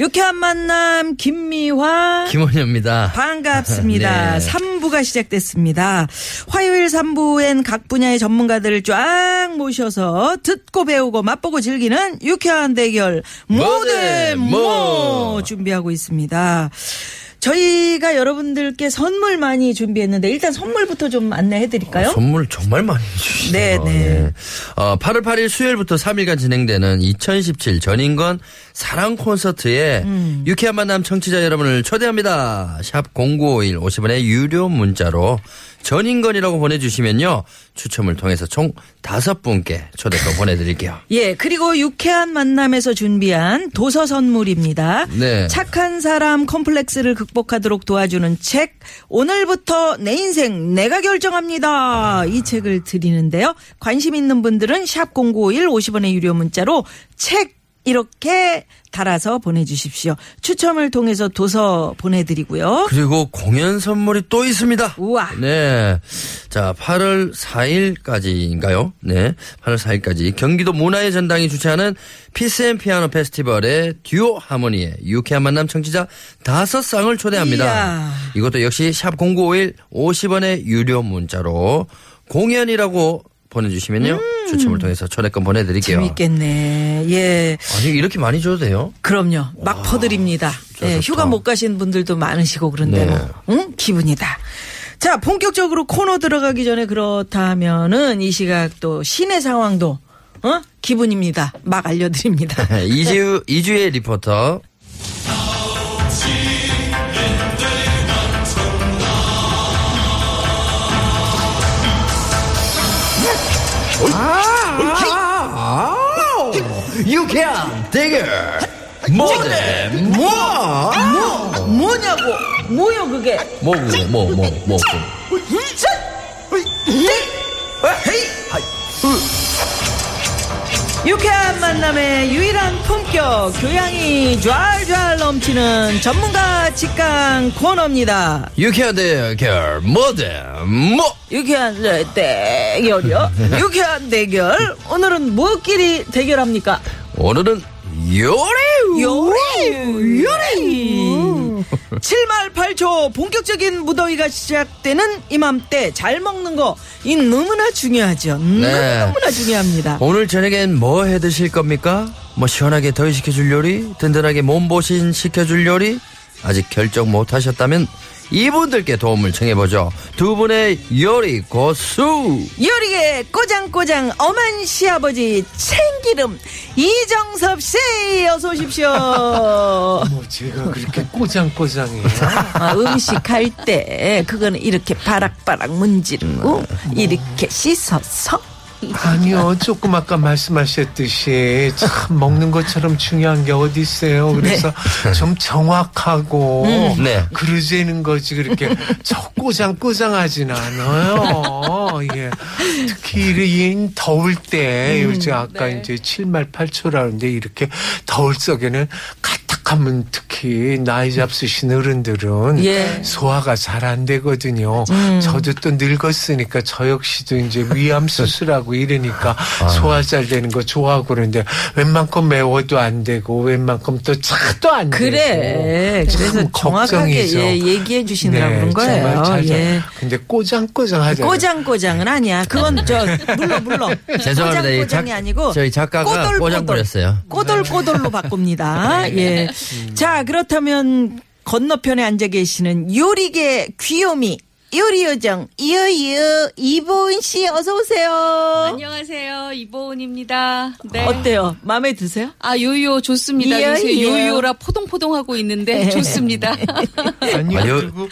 유쾌한 만남 김미화 김원효입니다. 반갑습니다. 네. 3부가 시작됐습니다. 화요일 3부엔 각 분야의 전문가들을 쫙 모셔서 듣고 배우고 맛보고 즐기는 유쾌한 대결 모대 모대 모. 모 준비하고 있습니다. 저희가 여러분들께 선물 많이 준비했는데 일단 선물부터 좀 안내해 드릴까요? 선물 정말 많이 주시네요. 네, 네. 어, 8월 8일 수요일부터 3일간 진행되는 2017 전인권 사랑 콘서트에 음. 유쾌한 만남 청취자 여러분을 초대합니다. 샵 0951 50원의 유료 문자로 전인권이라고 보내주시면요. 추첨을 통해서 총 다섯 분께 초대권 보내드릴게요. 예, 그리고 유쾌한 만남에서 준비한 도서 선물입니다. 네. 착한 사람 컴플렉스를 극복하도록 도와주는 책 오늘부터 내 인생 내가 결정합니다. 이 책을 드리는데요. 관심 있는 분들은 샵0951 50원의 유료 문자로 책 이렇게 달아서 보내주십시오. 추첨을 통해서 도서 보내드리고요. 그리고 공연 선물이 또 있습니다. 우와. 네. 자, 8월 4일까지인가요? 네. 8월 4일까지 경기도 문화의 전당이 주최하는 피스앤 피아노 페스티벌의 듀오 하모니에 유쾌한 만남 청취자 다섯 쌍을 초대합니다. 이야. 이것도 역시 샵0951 50원의 유료 문자로 공연이라고 보내주시면요. 추첨을 통해서 초대권 보내드릴게요. 음. 재밌겠네. 예. 아니, 이렇게 많이 줘도 돼요? 그럼요. 막 퍼드립니다. 진짜 예. 휴가 못 가신 분들도 많으시고 그런데 네. 뭐, 응? 기분이다. 자, 본격적으로 코너 들어가기 전에 그렇다면은 이 시각 또 시내 상황도 어? 기분입니다. 막 알려드립니다. 이주, 이주의 리포터. 유쾌한 대결. 모대 뭐? 뭐, 뭐냐고? 뭐요 그게? 뭐뭐뭐뭐 유쾌한 만남의 유일한 품격 교양이 좔좔 넘치는 전문가 직강 코너입니다. 유쾌한 대결 모대 뭐 유쾌한 대결이요? 유쾌한 대결? 오늘은 뭐끼리 대결합니까? 오늘은 요리 요리 요리 7말 8초 본격적인 무더위가 시작되는 이맘때 잘 먹는 거 이 너무나 중요하죠 네. 너무나 중요합니다 오늘 저녁엔 뭐 해 드실 겁니까? 뭐 시원하게 더위 식혀줄 요리? 든든하게 몸보신 시켜줄 요리? 아직 결정 못 하셨다면 이분들께 도움을 청해보죠. 두 분의 요리 고수! 요리계 꼬장꼬장 엄한 시아버지 참기름 이정섭 씨 어서 오십시오 뭐 제가 그렇게 꼬장꼬장해요? 아, 음식 할 때 그거는 이렇게 바락바락 문지르고 이렇게 씻어서 아니요, 조금 아까 말씀하셨듯이 참 먹는 것처럼 중요한 게 어디 있어요. 그래서 좀 정확하고 네. 그러지는 거지 그렇게 저 꼬장꼬장하진 않아요. 예. 특히 이 더울 때 요즘 아까 이제 7말 8초라는데 이렇게 더울 적에는 가뜩하면 특 히 나이 잡수신 어른들은 예. 소화가 잘 안 되거든요. 저도 또 늙었으니까 저 역시도 이제 위암 수술하고 이러니까 소화 잘 되는 거 좋아하고 그러는데 웬만큼 매워도 안 되고 웬만큼 또 차도 안 그래. 되고. 그래서 참 정확하게 걱정이죠. 예, 얘기해 주시느라 네, 그런 거예요. 정말 잘, 예. 근데 꼬장꼬장 하잖아요. 꼬장꼬장은 아니야. 그건 저 물러 물러. 죄송합니다. 이 꼬장꼬장이 작- 아니고 저희 작가가 꼬돌꼬돌. 꼬장 부렸어요. 꼬돌꼬돌로 바꿉니다. 예. 자 그렇다면 건너편에 앉아 계시는 요리계 귀요미 요리 요정 이어이어 이보은 씨 어서 오세요. 안녕하세요. 이보은 입니다. 네. 어때요? 마음에 드세요? 아, 요요 좋습니다. 이요, 요새 이요. 요요라 포동포동하고 있는데 좋습니다. 아니요, 아니요. 그리고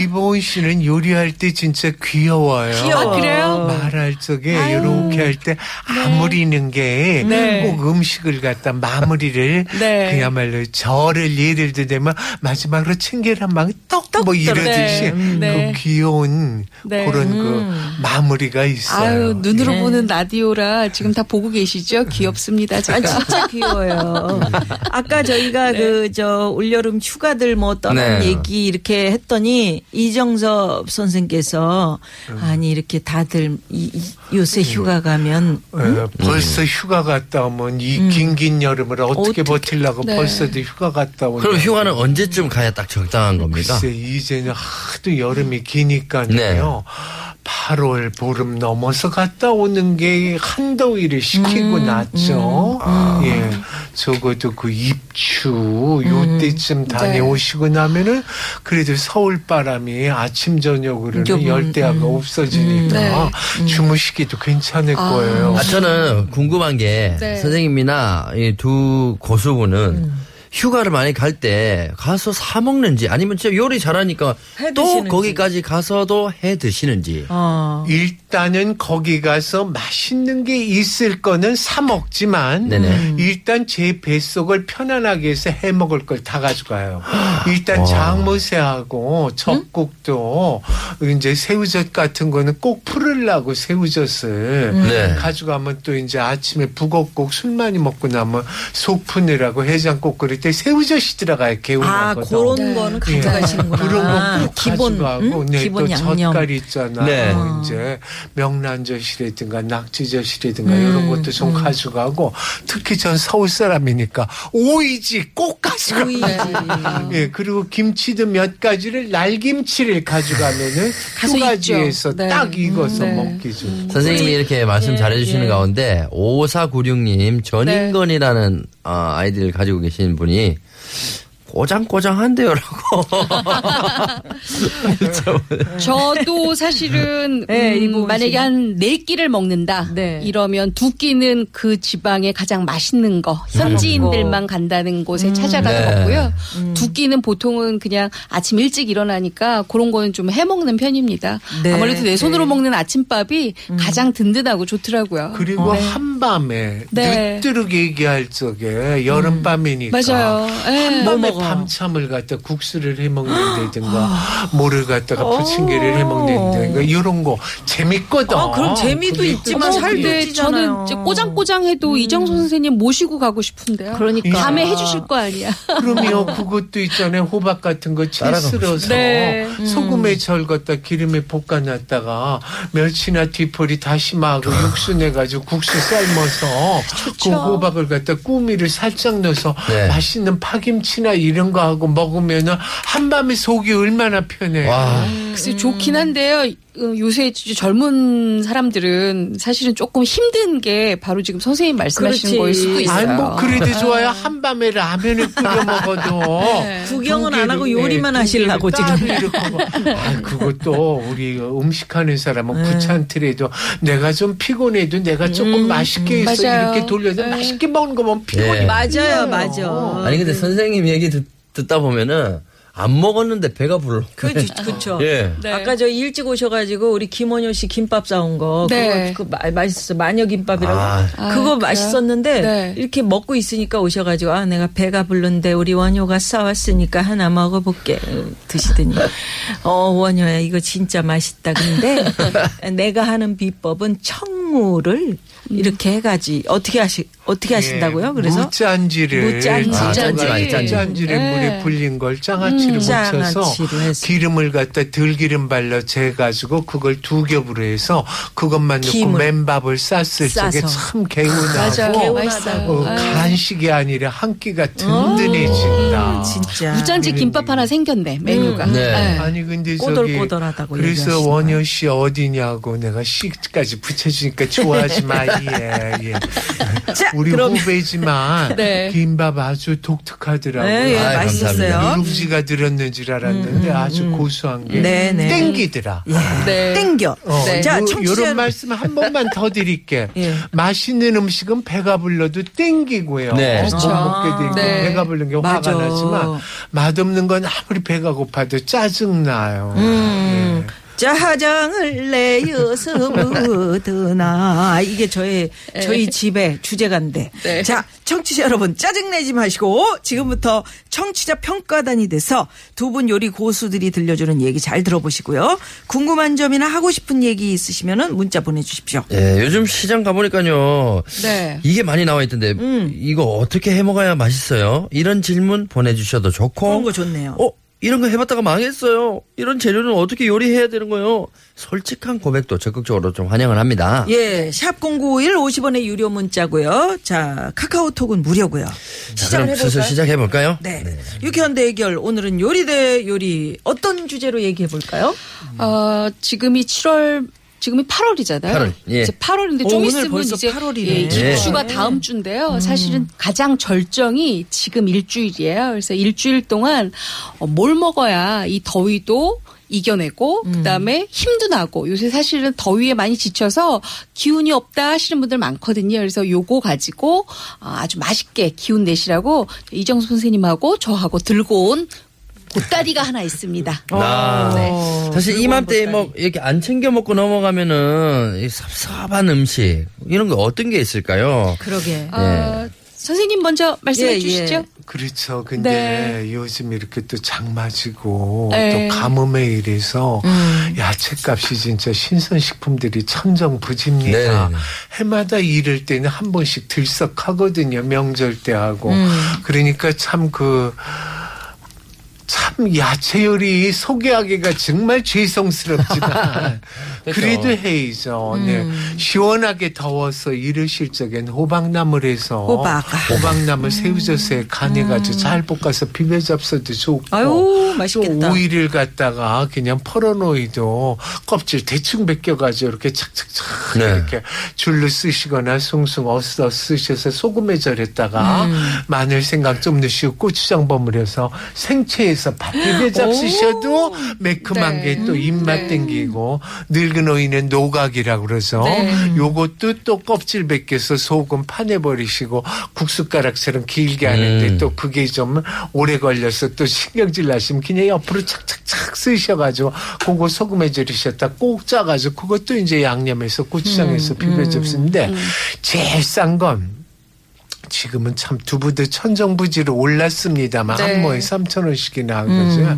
이보은 씨는 요리할 때 진짜 귀여워요. 귀여워. 아, 그래요? 말할 적에 이렇게 할 때 아무리는 게 네. 꼭 음식을 갖다 마무리를 네. 그야말로 저를 예를 들면 마지막으로 챙겨란 막 떡 뭐 이러듯이 네. 네. 그 귀여운 네. 그런 그 마무리가 있어요. 아유, 눈으로 네. 보는 라디오라 지금 다 보고 계시죠? 귀엽습니다. 아 제가. 진짜 귀여워요. 아까 저희가 그저 올여름 휴가들 뭐 떠난 네. 얘기 이렇게 했더니 이정섭 선생께서 아니 이렇게 다들 이, 이- 요새 휴가 가면 예, 벌써 휴가 갔다 오면 이 긴긴 여름을 어떻게 어떻게- 버틸라고 네. 벌써도 휴가 갔다 오면 그럼 휴가는 언제쯤 가야 딱 적당한 겁니까? 글쎄 이제는 하도 여름이 기니까요. 네. 8월 보름 넘어서 갔다 오는 게 한더위 를 식히고 음, 났죠. 아. 예, 적어도 그 입추 음. 요때쯤 다녀오시고 나면은 그래도 서울 바람이 아침 저녁으로는 좀, 열대야가 음. 없어지니까 주무시기도 괜찮을 아. 거예요. 아, 저는 궁금한 게 네. 선생님이나 이 두 고수분은 휴가를 많이 갈 때 가서 사 먹는지 아니면 진짜 요리 잘하니까 해 또. 거기까지 가서도 해 드시는지. 어. 일 단은 거기 가서 맛있는 게 있을 거는 사 먹지만 네네. 일단 제 뱃속을 편안하게 해서 해 먹을 걸 다 가져가요. 일단 와. 장모새하고 젖국도 이제 새우젓 같은 거는 꼭 풀으려고 새우젓을 네. 가져가면 또 이제 아침에 북엇국 술 많이 먹고 나면 속 푸느라고 해장국 끓일 때 새우젓이 들어가요. 아 개운하거든. 그런 네. 거는 예. 가져가시는구나. 그런 거 꼭 기본 가져가고 응? 네, 기본 또 양념. 젓갈 있잖아. 네. 뭐 이제 명란젓이라든가 낙지젓이라든가 음, 이런 것도 좀 가져가고 특히 전 서울 사람이니까 오이지 꼭 가져가. 오이지. 예, 그리고 김치도 몇 가지를 날김치를 가져가면은 휴가지에서 익죠. 네. 딱 익어서 네. 먹기 좋고. 선생님이 이렇게 말씀 예, 잘해주시는 예. 가운데 5496님 전인건이라는 어, 아이디를 가지고 계신 분이 꼬장꼬장한데요라고. 저도 사실은 네, 음, 만약에 씨. 한네 끼를 먹는다 네. 이러면 두 끼는 그 지방에 가장 맛있는 거 현지인들만 간다는 곳에 찾아가서 네. 먹고요. 두 끼는 보통은 그냥 아침 일찍 일어나니까 그런 거는 좀 해먹는 편입니다. 네. 아무래도 내 손으로 먹는 아침밥이 가장 든든하고 좋더라고요. 그리고 한밤에 네. 늦도록 얘기할 적에 여름밤이니까 맞아요. 예. 한밤에 뭐 먹어? 밤참을 갖다 국수를 해 먹는다든가 뭐를 갖다가 부침개를 해 먹는다든가 이런 거 재밌거든. 아, 그럼 재미도 있지만 찌잖아요. 저는 이제 꼬장꼬장해도 이정선 선생님 모시고 가고 싶은데요. 그러니까. 밤에 해주실 거 아니야. 그럼요. 그것도 있잖아요. 호박 같은 거 채 쓸어서 네. 소금에 절걷다 기름에 볶아놨다가 멸치나 뒤포리 다시마하고 육수 내가지고 국수 삶아서 그 호박을 갖다 꾸미를 살짝 넣어서 네. 맛있는 파김치나 이런 거 하고 먹으면은 한밤에 속이 얼마나 편해요. 와. 글쎄 좋긴 한데요. 어, 요새 젊은 사람들은 사실은 조금 힘든 게 바로 지금 선생님 말씀하시는 그렇지. 거일 수도 있어요. 아니 뭐 그래도 좋아요. 한밤에 라면을 끓여 먹어도 구경은 안 하고 요리만 네, 하시려고 지금. 먹어. 아, 그것도 우리 음식하는 사람은 귀찮더라도 내가 좀 피곤해도 내가 조금 맛있게 해서 맞아요. 이렇게 돌려서 네. 맛있게 먹는 거 보면 피곤이 예. 맞아요, 맞아. 아니 근데 선생님 얘기 듣, 듣다 보면은 안 먹었는데 배가 불러. 그렇죠, 그렇죠. 예. 네. 아까 저 일찍 오셔가지고 우리 김원효 씨 김밥 사온 거 네. 그거 그 마- 맛있어 마녀 김밥이라고 아. 그거 아? 맛있었는데 네. 이렇게 먹고 있으니까 오셔가지고 아 내가 배가 부른데 우리 원효가 싸왔으니까 하나 먹어볼게 드시더니 어 원효야 이거 진짜 맛있다 근데 내가 하는 비법은 청무를 이렇게 해가지 어떻게 하시 어떻게 하신다고요? 그래서 무짠지를 무짠지. 아, 짠지 많이 짠지. 무짠지를 네. 물에 불린 걸 장아찌를 묻혀서 장아찌로 해서. 기름을 갖다 들기름 발라 재 가지고 그걸 두 겹으로 해서 그것만 넣고 김을 맨밥을 쌌을 적에. 참 개운하고. 어, 아. 간식이 아니라 한 끼가 든든해진다. 야. 진짜. 무짠지 김밥 하나 생겼네 메뉴가. 네. 네. 아니 근데 저기 꼬들꼬들하다고 그래서 원효 씨 어디냐고 내가 씨까지 붙여주니까 좋아하지 마. 예, 예. 자, 우리 그럼- 후배지만 네. 김밥 아주 독특하더라고요. 네, 예, 아이, 맛있었어요. 누룽지가 들었는 줄 알았는데 아주 고소한 게 네, 네. 땡기더라. 네. 땡겨. 어, 네. 자, 요, 청취자 요런 말씀 한 번만 더 드릴게. 예. 맛있는 음식은 배가 불러도 땡기고요. 네. 못 그렇죠. 먹게 되고 네. 배가 부르는 게 맞아. 화가 나지만 맛없는 건 아무리 배가 고파도 짜증 나요. 음. 짜장을 내어서 묻으나 이게 저의 저희 집의 주제가인데 네. 자 청취자 여러분 짜증 내지 마시고 지금부터 청취자 평가단이 돼서 두 분 요리 고수들이 들려주는 얘기 잘 들어보시고요 궁금한 점이나 하고 싶은 얘기 있으시면은 문자 보내주십시오. 예, 요즘 시장 가보니까요. 네. 이게 많이 나와 있던데 음. 이거 어떻게 해 먹어야 맛있어요? 이런 질문 보내주셔도 좋고. 그런 거 좋네요. 어 이런 거 해봤다가 망했어요. 이런 재료는 어떻게 요리해야 되는 거예요? 솔직한 고백도 적극적으로 좀 환영을 합니다. 예, 샵 0951 50원의 유료 문자고요. 자, 카카오톡은 무료고요. 자, 시작을 그럼 슬슬 해볼까요? 시작해 볼까요? 네. 유쾌한 대결 오늘은 요리 대 요리 어떤 주제로 얘기해 볼까요? 어, 지금이 7월 지금이 8월이잖아요. 8월, 예. 이제 8월인데 어, 좀 오늘 있으면 벌써 이제 8월이네. 예, 예. 입추가 다음 주인데요. 사실은 가장 절정이 지금 일주일이에요. 그래서 일주일 동안 어, 뭘 먹어야 이 더위도 이겨내고 그다음에 힘도 나고 요새 사실은 더위에 많이 지쳐서 기운이 없다 하시는 분들 많거든요. 그래서 요거 가지고 어, 아주 맛있게 기운 내시라고 이정수 선생님하고 저하고 들고 온 보따리가 하나 있습니다. 아, 네. 사실 이맘때 뭐 이렇게 안 챙겨 먹고 넘어가면은 이 섭섭한 음식 이런 거 어떤 게 있을까요? 그러게. 어, 선생님 먼저 말씀해 예, 주시죠. 예. 그렇죠. 근데 요즘 이렇게 또 장마지고 네. 또 가뭄에 이래서 야채값이 진짜 신선식품들이 천정부지입니다. 네네네. 해마다 이럴 때는 한 번씩 들썩하거든요. 명절 때 하고. 그러니까 참 그, 참 야채 요리 소개하기가 정말 죄송스럽지만 그래도 해이죠. 네. 시원하게 더워서 이러실 적엔 호박나물 해서 호박. 호박나물 새우젓에 간해가지고 잘 볶아서 비벼 잡숴도 좋고 아유, 맛있겠다. 또 오이를 갖다가 그냥 펄어놓이도 껍질 대충 벗겨가지고 이렇게 착착착 네. 이렇게 줄로 쓰시거나 숭숭 어슷 쓰셔서 소금에 절였다가 마늘 생강 좀 넣으시고 고추장 버무려서 생채에서 밥 비벼 잡수셔도 매콤한 네. 게 또 입맛 네. 땡기고 늙은 오이는 노각이라고 그래서 네. 요것도 또 껍질 벗겨서 소금 파내 버리시고 국숟가락처럼 길게 하는데 음. 또 그게 좀 오래 걸려서 또 신경질 나시면 그냥 옆으로 착착착 쓰셔가지고 그거 소금에 절이셨다 꼭 짜가지고 그것도 이제 양념해서 고추장에서 비벼 접수는데 제일 싼 건 지금은 참 두부도 천정부지로 올랐습니다만 네. 한 모에 3천 원씩이나 하거든요.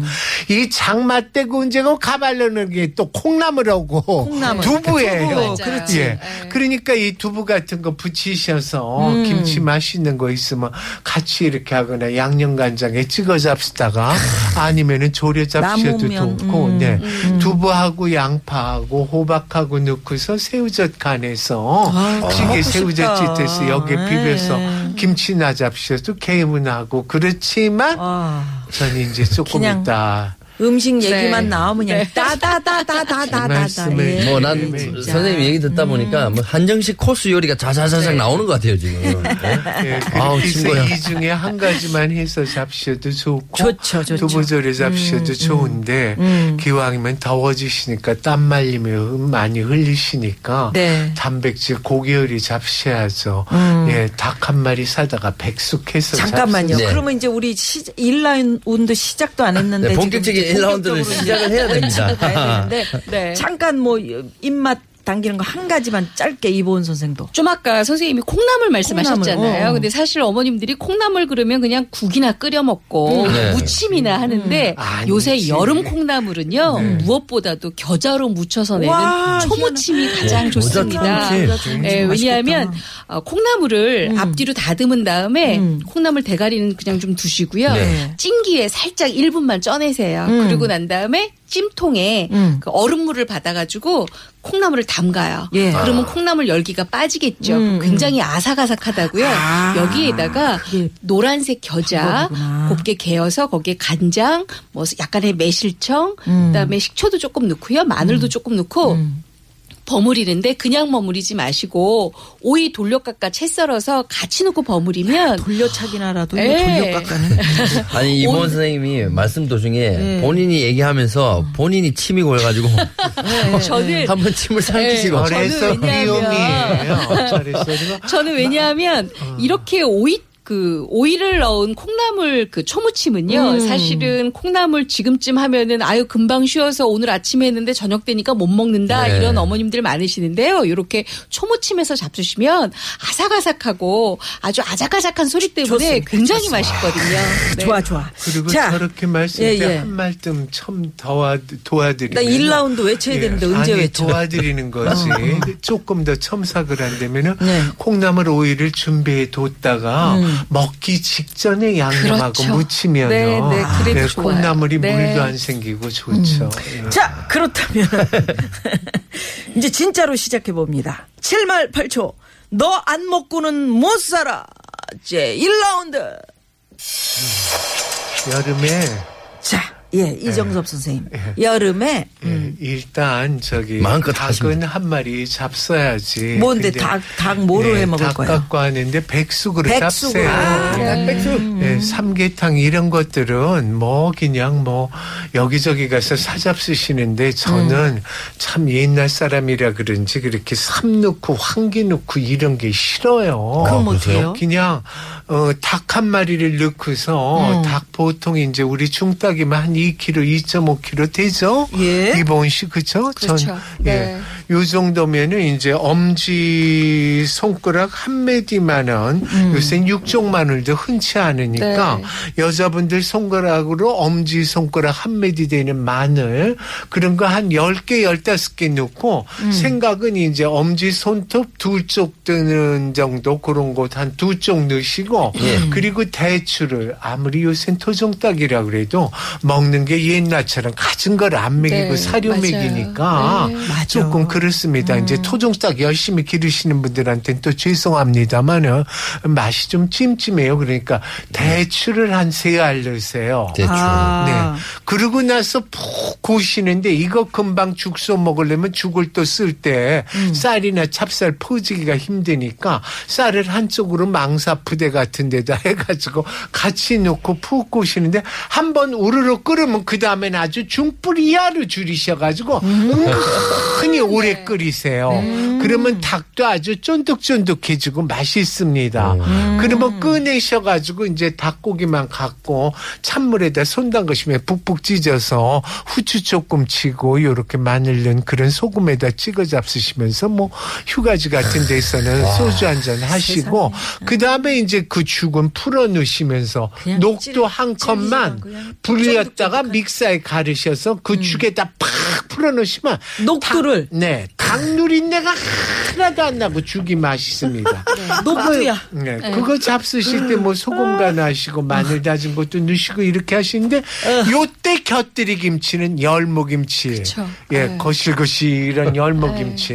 이 장마 때고 언제고 가발려는 게 또 콩나물하고 콩나물. 두부예요. 두부. 그렇지. 예. 네. 그러니까 이 두부 같은 거 부치셔서 음. 김치 맛있는 거 있으면 같이 이렇게 하거나 양념 간장에 찍어 잡수다가 아니면은 조려 잡수셔도 좋고, 음. 네. 두부하고 양파하고 호박하고 넣고서 새우젓 간해서 찌개 하고 새우젓. 찌듯이 여기 비벼서 네. 김치 나 잡수셔도 개운하고 그렇지만 아, 저는 이제 조금 그냥 있다. 음식 네. 얘기만 나오면 그냥 따다다다다다다다. 말씀을 예. 뭐난 네, 진짜. 선생님 얘기 듣다 보니까 뭐 한정식 코스 요리가 자자자작 나오는 것 같아요 지금. 네? 예, 아우, 그래서 친구야. 이 중에 한 가지만 해서 잡수셔도 좋고 좋죠, 좋죠. 두부조리 잡수셔도 좋은데 기왕이면 더워지시니까 땀 말리면 많이 흘리시니까 네. 단백질 고기 요리 잡수셔야죠. 예, 닭 한 마리 사다가 백숙해서 잠깐만요. 네. 그러면 이제 우리 시, 1라운드 시작도 안 했는데 네, 지금 본격적인 1라운드를 본격적으로 이제 시작을 해야 됩니다. 네. 잠깐 뭐 입맛 당기는 거 한 가지만 짧게 이보은 선생도. 좀 아까 선생님이 콩나물 말씀하셨잖아요. 콩나물, 어. 근데 사실 어머님들이 콩나물 그러면 그냥 국이나 끓여 먹고 네. 무침이나 하는데 아니지. 요새 여름 콩나물은요 무엇보다도 겨자로 무쳐서 내는 와, 초무침이 가장 겨자 좋습니다. 초무침. 예, 왜냐하면 어, 콩나물을 앞뒤로 다듬은 다음에 음. 콩나물 대가리는 그냥 좀 두시고요. 네. 찜기에 살짝 1분만 쪄내세요. 음. 그리고 난 다음에 찜통에 음. 그 얼음물을 받아가지고 콩나물을 담가요. 예. 그러면 콩나물 열기가 빠지겠죠. 음, 굉장히 아삭아삭하다고요. 아. 여기에다가 예. 노란색 겨자 방법이구나. 곱게 개어서 거기에 간장, 뭐 약간의 매실청, 음. 그다음에 식초도 조금 넣고요, 마늘도 조금 넣고. 버무리는데 그냥 버무리지 마시고 오이 돌려깎아 채 썰어서 같이 넣고 버무리면 돌려차기나 하라도 예. 돌려깎아는. 아니 이모 선생님이 말씀 도중에 네. 본인이 얘기하면서 본인이 침이 고여가지고 저는 한번 침을 삼키시고 네. 저는 왜냐하면- 저는 왜냐하면 이렇게 오이 그 오이를 넣은 콩나물 그 초무침은요. 사실은 콩나물 지금쯤 하면은 아유 금방 쉬어서 오늘 아침에 했는데 저녁 되니까 못 먹는다 네. 이런 어머님들 많으시는데요. 이렇게 초무침에서 잡수시면 아삭아삭하고 아주 아작아작한 소리 때문에 좋습니다. 굉장히 맛있거든요. 네. 좋아 좋아. 그리고 자, 저렇게 말씀때 예, 예. 한 말씀 첨 도와 도와드리면 나 1라운드 외쳐야 되는데 언제 아니, 외쳐? 도와드리는 거지. 조금 더 첨삭을 한다면은 네. 콩나물 오이를 준비해 뒀다가 음. 먹기 직전에 양념하고 그렇죠. 무치면요. 네, 네, 그래도 좋아요. 콩나물이 네. 물도 안 생기고 좋죠. 예. 자, 그렇다면 이제 진짜로 시작해 봅니다. 7말 8초. 너 안 먹고는 못 살아. 제 1라운드. 여름에 자, 예, 이정섭 선생님. 여름에 예, 일단 저기 마음껏 닭은 하십니다. 한 마리 잡숴야지. 뭔데 닭, 닭 뭐로 해 먹을 닭 거야? 갖고 왔는데 백숙으로. 아, 잡숴야 돼. 예, 삼계탕 이런 것들은 뭐 그냥 뭐 여기저기 가서 사잡수시는데 저는 음. 참 옛날 사람이라 그런지 그렇게 삼 넣고 황기 넣고 이런 게 싫어요. 그럼 어떻게 해요? 그냥 어, 닭 한 마리를 넣고서 음. 닭 보통 이제 우리 중닭이면 한 2kg, 2.5kg 되죠? 예. 이번 씨 그죠? 그렇죠. 네. 예. 요 정도면은 이제 엄지 손가락 한 마디만은 음. 요새 육종 마늘도 흔치 않으니까 네. 여자분들 손가락으로 엄지 손가락 한 마디 되는 마늘 그런 거한 10개, 15개 넣고 음. 생각은 이제 엄지 손톱 두쪽 드는 정도 그런 곳 한 두 쪽 넣으시고 예. 그리고 대추를 아무리 요새 토종닭이라 그래도 먹는 게 옛날처럼 가진 걸 안 먹이고 네, 사료 맞아요. 먹이니까 네. 조금 그 렇습니다. 이제 토종닭 열심히 기르시는 분들한테는 또 죄송합니다만은 맛이 좀 찜찜해요. 그러니까 대추를 한 세 알 넣으세요. 대추. 아. 네. 그러고 나서 푹 고시는데 이거 금방 죽소 먹으려면 죽을 또 쓸때 음. 쌀이나 찹쌀 퍼지기가 힘드니까 쌀을 한쪽으로 망사 부대 같은 데다 해가지고 같이 넣고 푹 고시는데 한 번 우르르 끓으면 그 다음엔 아주 중불 이하로 줄이셔가지고 은근히 오래 끓이세요. 그러면 닭도 아주 쫀득쫀득해지고 맛있습니다. 그러면 꺼내셔가지고 이제 닭고기만 갖고 찬물에다 손 담그시면 푹푹 찢어서 후추 조금 치고 요렇게 마늘 넣은 그런 소금에다 찍어 잡수시면서 뭐 휴가지 같은 데서는 소주 한 잔 하시고 그 다음에 이제 그 죽은 풀어 넣으시면서 그냥 녹도 찌르- 한 컵만 불렸다가 쫀득쫀득한- 믹서에 가르셔서 그 죽에다 팍 풀어 넣으시면 녹두를. 닭- 네, 닭 누린내가 하나도 안 나고 죽이 맛있습니다. 녹두야. 네, 그거 잡수실 때 뭐 소금 간 하시고 마늘 다진 것도 넣으시고 이렇게 하시는데 요때 곁들이 김치는 열무김치. 그쵸. 예, 네. 거실거실한 열무김치.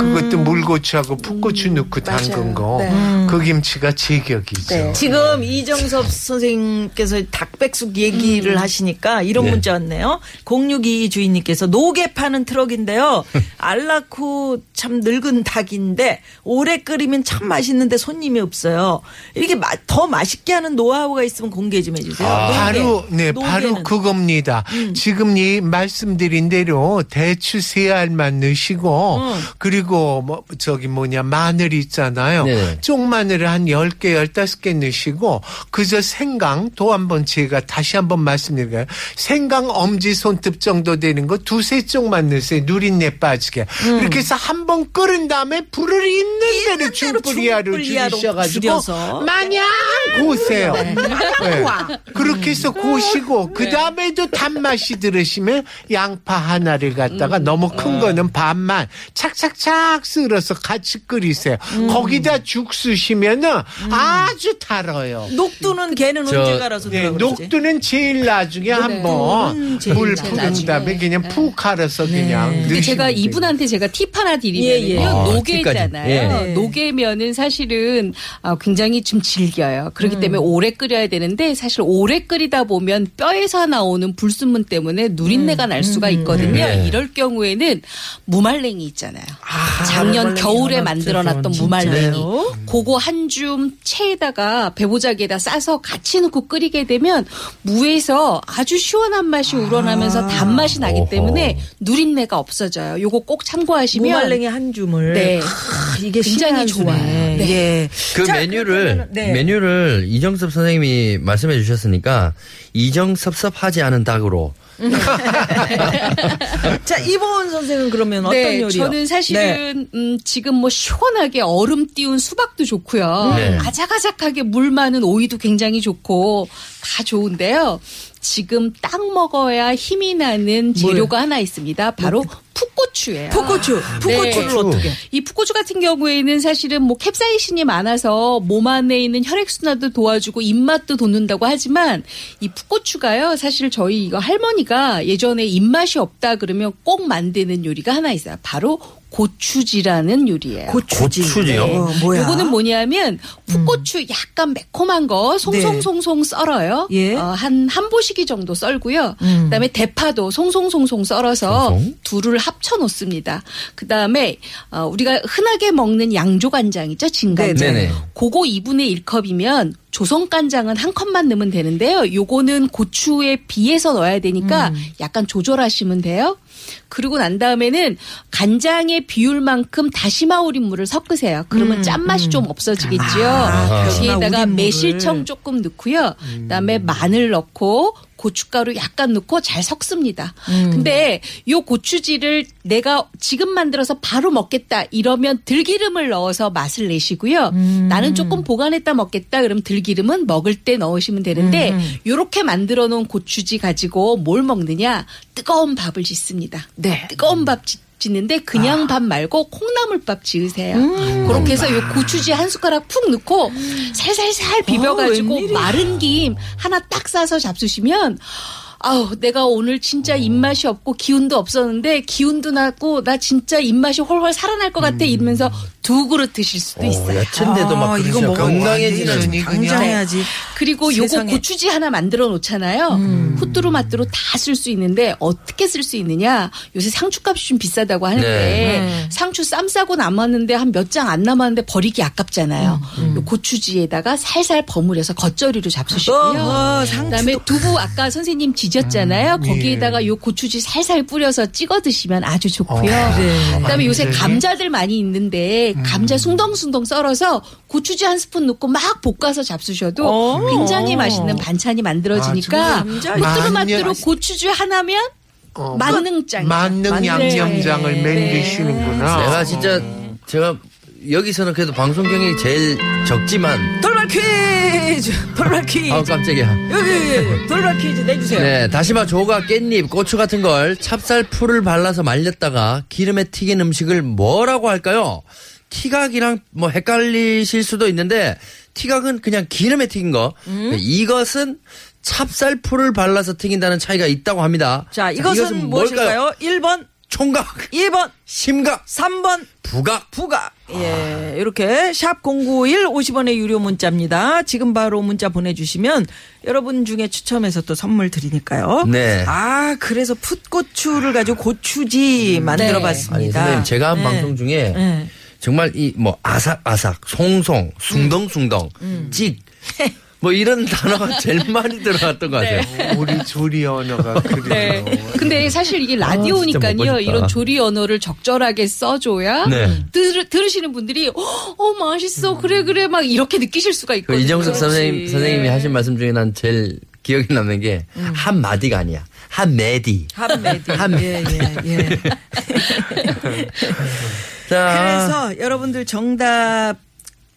그것도 물고추하고 풋고추 넣고 담근 거. 네. 그 김치가 제격이죠. 네. 지금 이정섭 선생님께서 닭백숙 얘기를 하시니까 이런 네. 문자 왔네요. 062 주인님께서 노게 파는 트럭인데요. 알라쿠 참 늙은 닭인데 오래 끓이면 참 맛있는데 손님이 없어요. 이렇게 마- 더 맛있게 하는 노하우가 있으면 공개 좀 해주세요. 노게. 바로 네 바로 노게는. 그겁니다. 지금 이 말씀드린 대로 대추 세 알만 넣으시고 음. 그리고 뭐 저기 뭐냐 마늘 있잖아요. 네네. 쪽마늘을 한 10개 15개 넣으시고 그저 생강 또 한번 제가 다시 한번 말씀드릴까요? 생강 엄지 손톱 정도 되는 거 두세 쪽만 넣으세요. 누린내 빠지게. 그렇게 해서 한 번 끓은 다음에 불을 있는 대로 중불이야로 줄이셔가지고. 마냥 고세요. 네. 그렇게 해서 고시고 그 다음에도 단맛이 들으시면 양파 하나를 갖다가 너무 큰 거는 반만 착착착 썰어서 같이 끓이세요. 거기다 죽수시면은 아주 달아요. 녹두는 걔는 저- 언제 갈아서 네? 녹두는 제일 나중에 한번 제일 물 푸른. 다음에 그냥 푹 갈아서 그냥 근데 제가 넣으시면 이분 한테 제가 팁 하나 드리면요. 예, 예. 아, 노게잖아요. 팁까지. 예. 노게면은 사실은 아, 굉장히 좀 질겨요. 그렇기 때문에 음. 오래 끓여야 되는데 사실 오래 끓이다 보면 뼈에서 나오는 불순물 때문에 누린내가 날 수가 있거든요. 네. 이럴 경우에는 무말랭이 있잖아요. 작년 무말랭이 겨울에 만들어놨던? 무말랭이. 그거 한 줌 체에다가 배보자기에다 싸서 같이 넣고 끓이게 되면 무에서 아주 시원한 맛이 우러나면서 단맛이 나기. 때문에 누린내가 없어져요. 요거 꼭 참고하시면 무말랭이 한 줌을. 네. 아, 이게 굉장히 좋아요. 네. 예. 그 자, 메뉴를 그러면은- 네. 메뉴를 이정섭 선생님이 말씀해 주셨으니까 이정섭섭하지 않은 닭으로 자 이보은 선생은 그러면 어떤 네, 요리요? 저는 네. 사실은 음, 지금 뭐 시원하게 얼음 띄운 수박도 좋고요. 네. 아작아작하게 물 많은 오이도 굉장히 좋고 다 좋은데요. 지금 딱 먹어야 힘이 나는 재료가 하나 있습니다. 바로 풋고추예요. 풋고추. 풋고추를 네. 어떻게? 이 풋고추 같은 경우에는 사실은 뭐 캡사이신이 많아서 몸 안에 있는 혈액 순환도 도와주고 입맛도 돋는다고 하지만 이 풋고추가요 사실 저희 이거 할머니가 예전에 입맛이 없다 그러면 꼭 만드는 요리가 하나 있어요. 바로 고추지라는 요리예요. 고추지. 고추지요? 어, 뭐야? 요거는 뭐냐면 풋고추 약간 매콤한 거 송송송송 썰어요. 예. 어, 한, 한 보시기 정도 썰고요. 음. 그다음에 대파도 송송송송 썰어서 송송? 둘을 합쳐 놓습니다. 그다음에 어, 우리가 흔하게 먹는 양조간장 있죠? 진간장. 네네. 그거 2분의 1컵이면 조선 간장은 한 컵만 넣으면 되는데요. 요거는 고추에 비해서 넣어야 되니까 음. 약간 조절하시면 돼요. 그리고 난 다음에는 간장의 비율만큼 다시마 우린 물을 섞으세요. 그러면 짠맛이 좀 없어지겠죠. 음, 아, 여기에다가 매실청. 조금 넣고요. 그다음에 마늘 넣고 고춧가루 약간 넣고 잘 섞습니다. 음. 근데 요 고추지를 내가 지금 만들어서 바로 먹겠다 이러면 들기름을 넣어서 맛을 내시고요. 음. 나는 조금 보관했다 먹겠다 그럼 들기름은 먹을 때 넣으시면 되는데 음. 요렇게 만들어 놓은 고추지 가지고 뭘 먹느냐 뜨거운 밥을 짓습니다. 네. 뜨거운 밥 짓- 짓는데 그냥 밥 말고 콩나물밥 지으세요. 그렇게 해서 요 고추지 한 숟가락 푹 넣고 살살살 비벼가지고 웬일이야. 마른 김 하나 딱 싸서 잡수시면 아우 내가 오늘 진짜 입맛이 없고 기운도 없었는데 기운도 나고 나 진짜 입맛이 훨훨 살아날 것 같아 이러면서 두 그릇 드실 수도 있어요. 야채인데도 막 아, 이거 먹어. 건강해지는 당장. 해야지. 그리고 요거. 고추지 하나 만들어 놓잖아요. 후뚜루마뚜루 다 쓸 수 있는데 어떻게 쓸 수 있느냐? 요새 상추값이 좀 비싸다고 하는데 네. 상추 쌈 싸고 남았는데 한 몇 장 안 남았는데 버리기 아깝잖아요. 요 고추지에다가 살살 버무려서 겉절이로 잡수시고요. 어허, 상추도 그다음에 두부 아까 선생님 지졌잖아요. 거기에다가 요 고추지 살살 뿌려서 찍어 드시면 아주 좋고요. 그래. 그다음에 요새 완전히. 감자들 많이 있는데 감자 숭덩숭덩 썰어서 고추지 한 스푼 넣고 막 볶아서 잡수셔도 어. 굉장히 맛있는 반찬이 만들어지니까 아, 만년- 고추지 하나면 어, 만능짱. 만능 만능. 양념장을 네. 만드시는구나. 내가 진짜 제가 여기서는 그래도 방송 경력이 제일 적지만 돌발 퀴즈. 돌발 퀴즈. 아우 깜짝이야. 여기, 여기 돌발 퀴즈 내주세요. 네, 다시마, 조각, 깻잎, 고추 같은 걸 찹쌀풀을 발라서 말렸다가 기름에 튀긴 음식을 뭐라고 할까요? 티각이랑 뭐 헷갈리실 수도 있는데 티각은 그냥 기름에 튀긴 거. 음? 이것은 찹쌀풀을 발라서 튀긴다는 차이가 있다고 합니다. 자, 이것은 무엇일까요? 1번, 총각, 2번, 심각, 3번, 부각. 부가. 예, 이렇게 샵 091 50원의 유료 문자입니다. 지금 바로 문자 보내 주시면 여러분 중에 추첨해서 또 선물 드리니까요. 네. 아, 그래서 풋고추를 가지고 고추지 만들어 아니, 봤습니다. 선생님, 제가 한 네. 방송 중에 네. 정말 이 뭐 아삭아삭, 송송, 숭덩숭덩, 음. 찍, 뭐 이런 단어가 제일 많이 들어갔던 것 같아요. 우리 조리 언어가 그래요. 네. 근데 사실 이게 아, 라디오니까요. 이런 조리 언어를 적절하게 써줘야 네. 들, 들으시는 분들이 어, 어 맛있어 그래 그래 막 이렇게 느끼실 수가 그 있거든요. 이정석 선생님. 선생님이 하신 말씀 중에 난 제일 기억에 남는 게 한 마디가 아니야. 한 메디. 한메디. 한- 예, 예, 예. 자, 그래서 여러분들 정답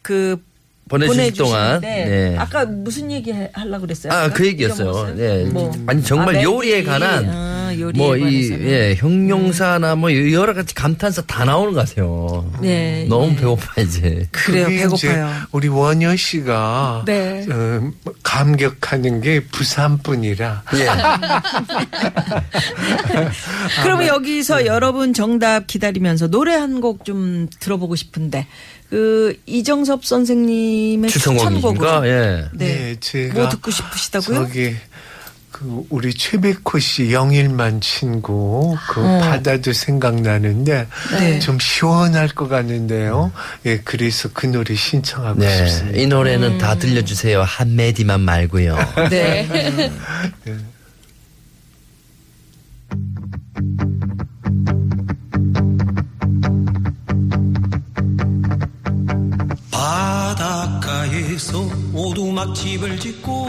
그 보내주실 동안. 보내주시는데 네. 아까 무슨 얘기 해- 하려고 그랬어요? 아? 그 얘기였어요. 네. 뭐. 아니, 정말 아, 요리에. 관한 아, 요리에 뭐, 이, 관해서는. 예, 형용사나 뭐 여러 가지 감탄사 다 나오는 것 같아요. 네, 너무 예. 배고파, 이제. 그래요, 배고파요. 우리 원효 씨가 네. 어, 감격하는 게 부산뿐이라 예. 그러면 여기서 여러분 정답 기다리면서 노래 한 곡 좀 들어보고 싶은데 그 이정섭 선생님의 추천곡으로 예. 네. 네, 제가 뭐 듣고 싶으시다고요? 저기 그 우리 최백호 씨 영일만 친구 그 어. 바다도 생각나는데 네. 좀 시원할 것 같는데요. 예, 그래서 그 노래 신청하고 네. 싶습니다. 이 노래는 다 들려주세요. 한 메디만 말고요. 네. 바 닷가에서 오두막집을 짓고